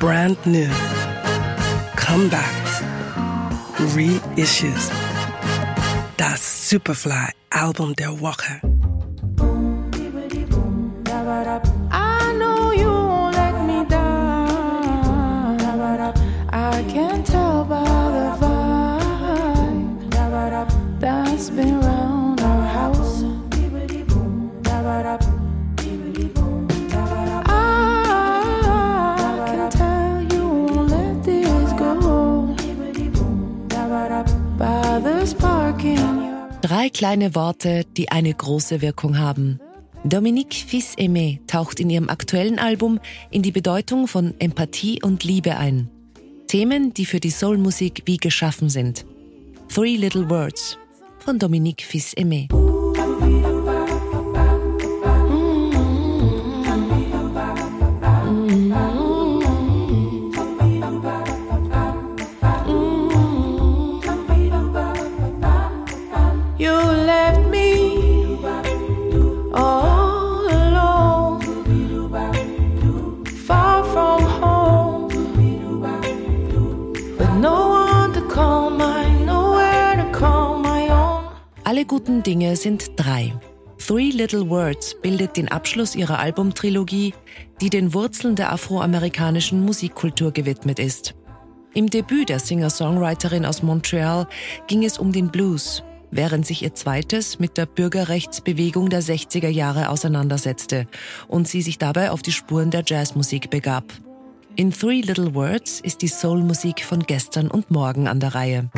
brand new, comebacks, reissues. Das Superfly Album der Woche. Drei kleine Worte, die eine große Wirkung haben. Dominique Fils-Aimé taucht in ihrem aktuellen Album in die Bedeutung von Empathie und Liebe ein. Themen, die für die Soulmusik wie geschaffen sind. Three Little Words von Dominique Fils-Aimé. Alle guten Dinge sind drei. Three Little Words bildet den Abschluss ihrer Albumtrilogie, die den Wurzeln der afroamerikanischen Musikkultur gewidmet ist. Im Debüt der Singer-Songwriterin aus Montreal ging es um den Blues, während sich ihr zweites mit der Bürgerrechtsbewegung der 60er Jahre auseinandersetzte und sie sich dabei auf die Spuren der Jazzmusik begab. In Three Little Words ist die Soulmusik von gestern und morgen an der Reihe.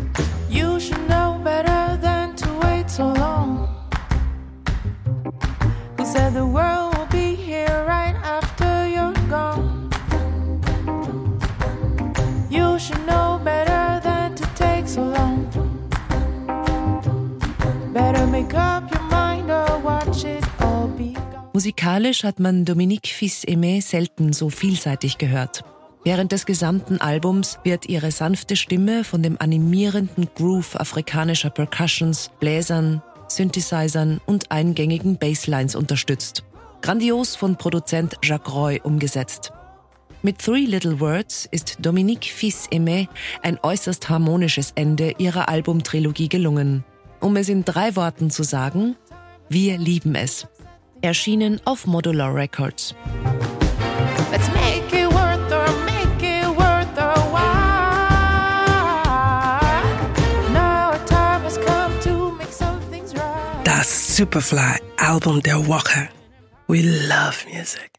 You should know better than to take so long. Better make up your mind or watch it all be gone. Musikalisch hat man Dominique Fils-Aimé selten so vielseitig gehört. Während des gesamten Albums wird ihre sanfte Stimme von dem animierenden Groove afrikanischer Percussions, Bläsern, Synthesizern und eingängigen Basslines unterstützt. Grandios von Produzent Jacques Roy umgesetzt. Mit Three Little Words ist Dominique Fils-Aimé ein äußerst harmonisches Ende ihrer Albumtrilogie gelungen. Um es in drei Worten zu sagen, wir lieben es. Erschienen auf Modular Records. Let's make it worth or make it worth our while. Now our time has come to make some things right. Das Superfly Album der Woche. We love music.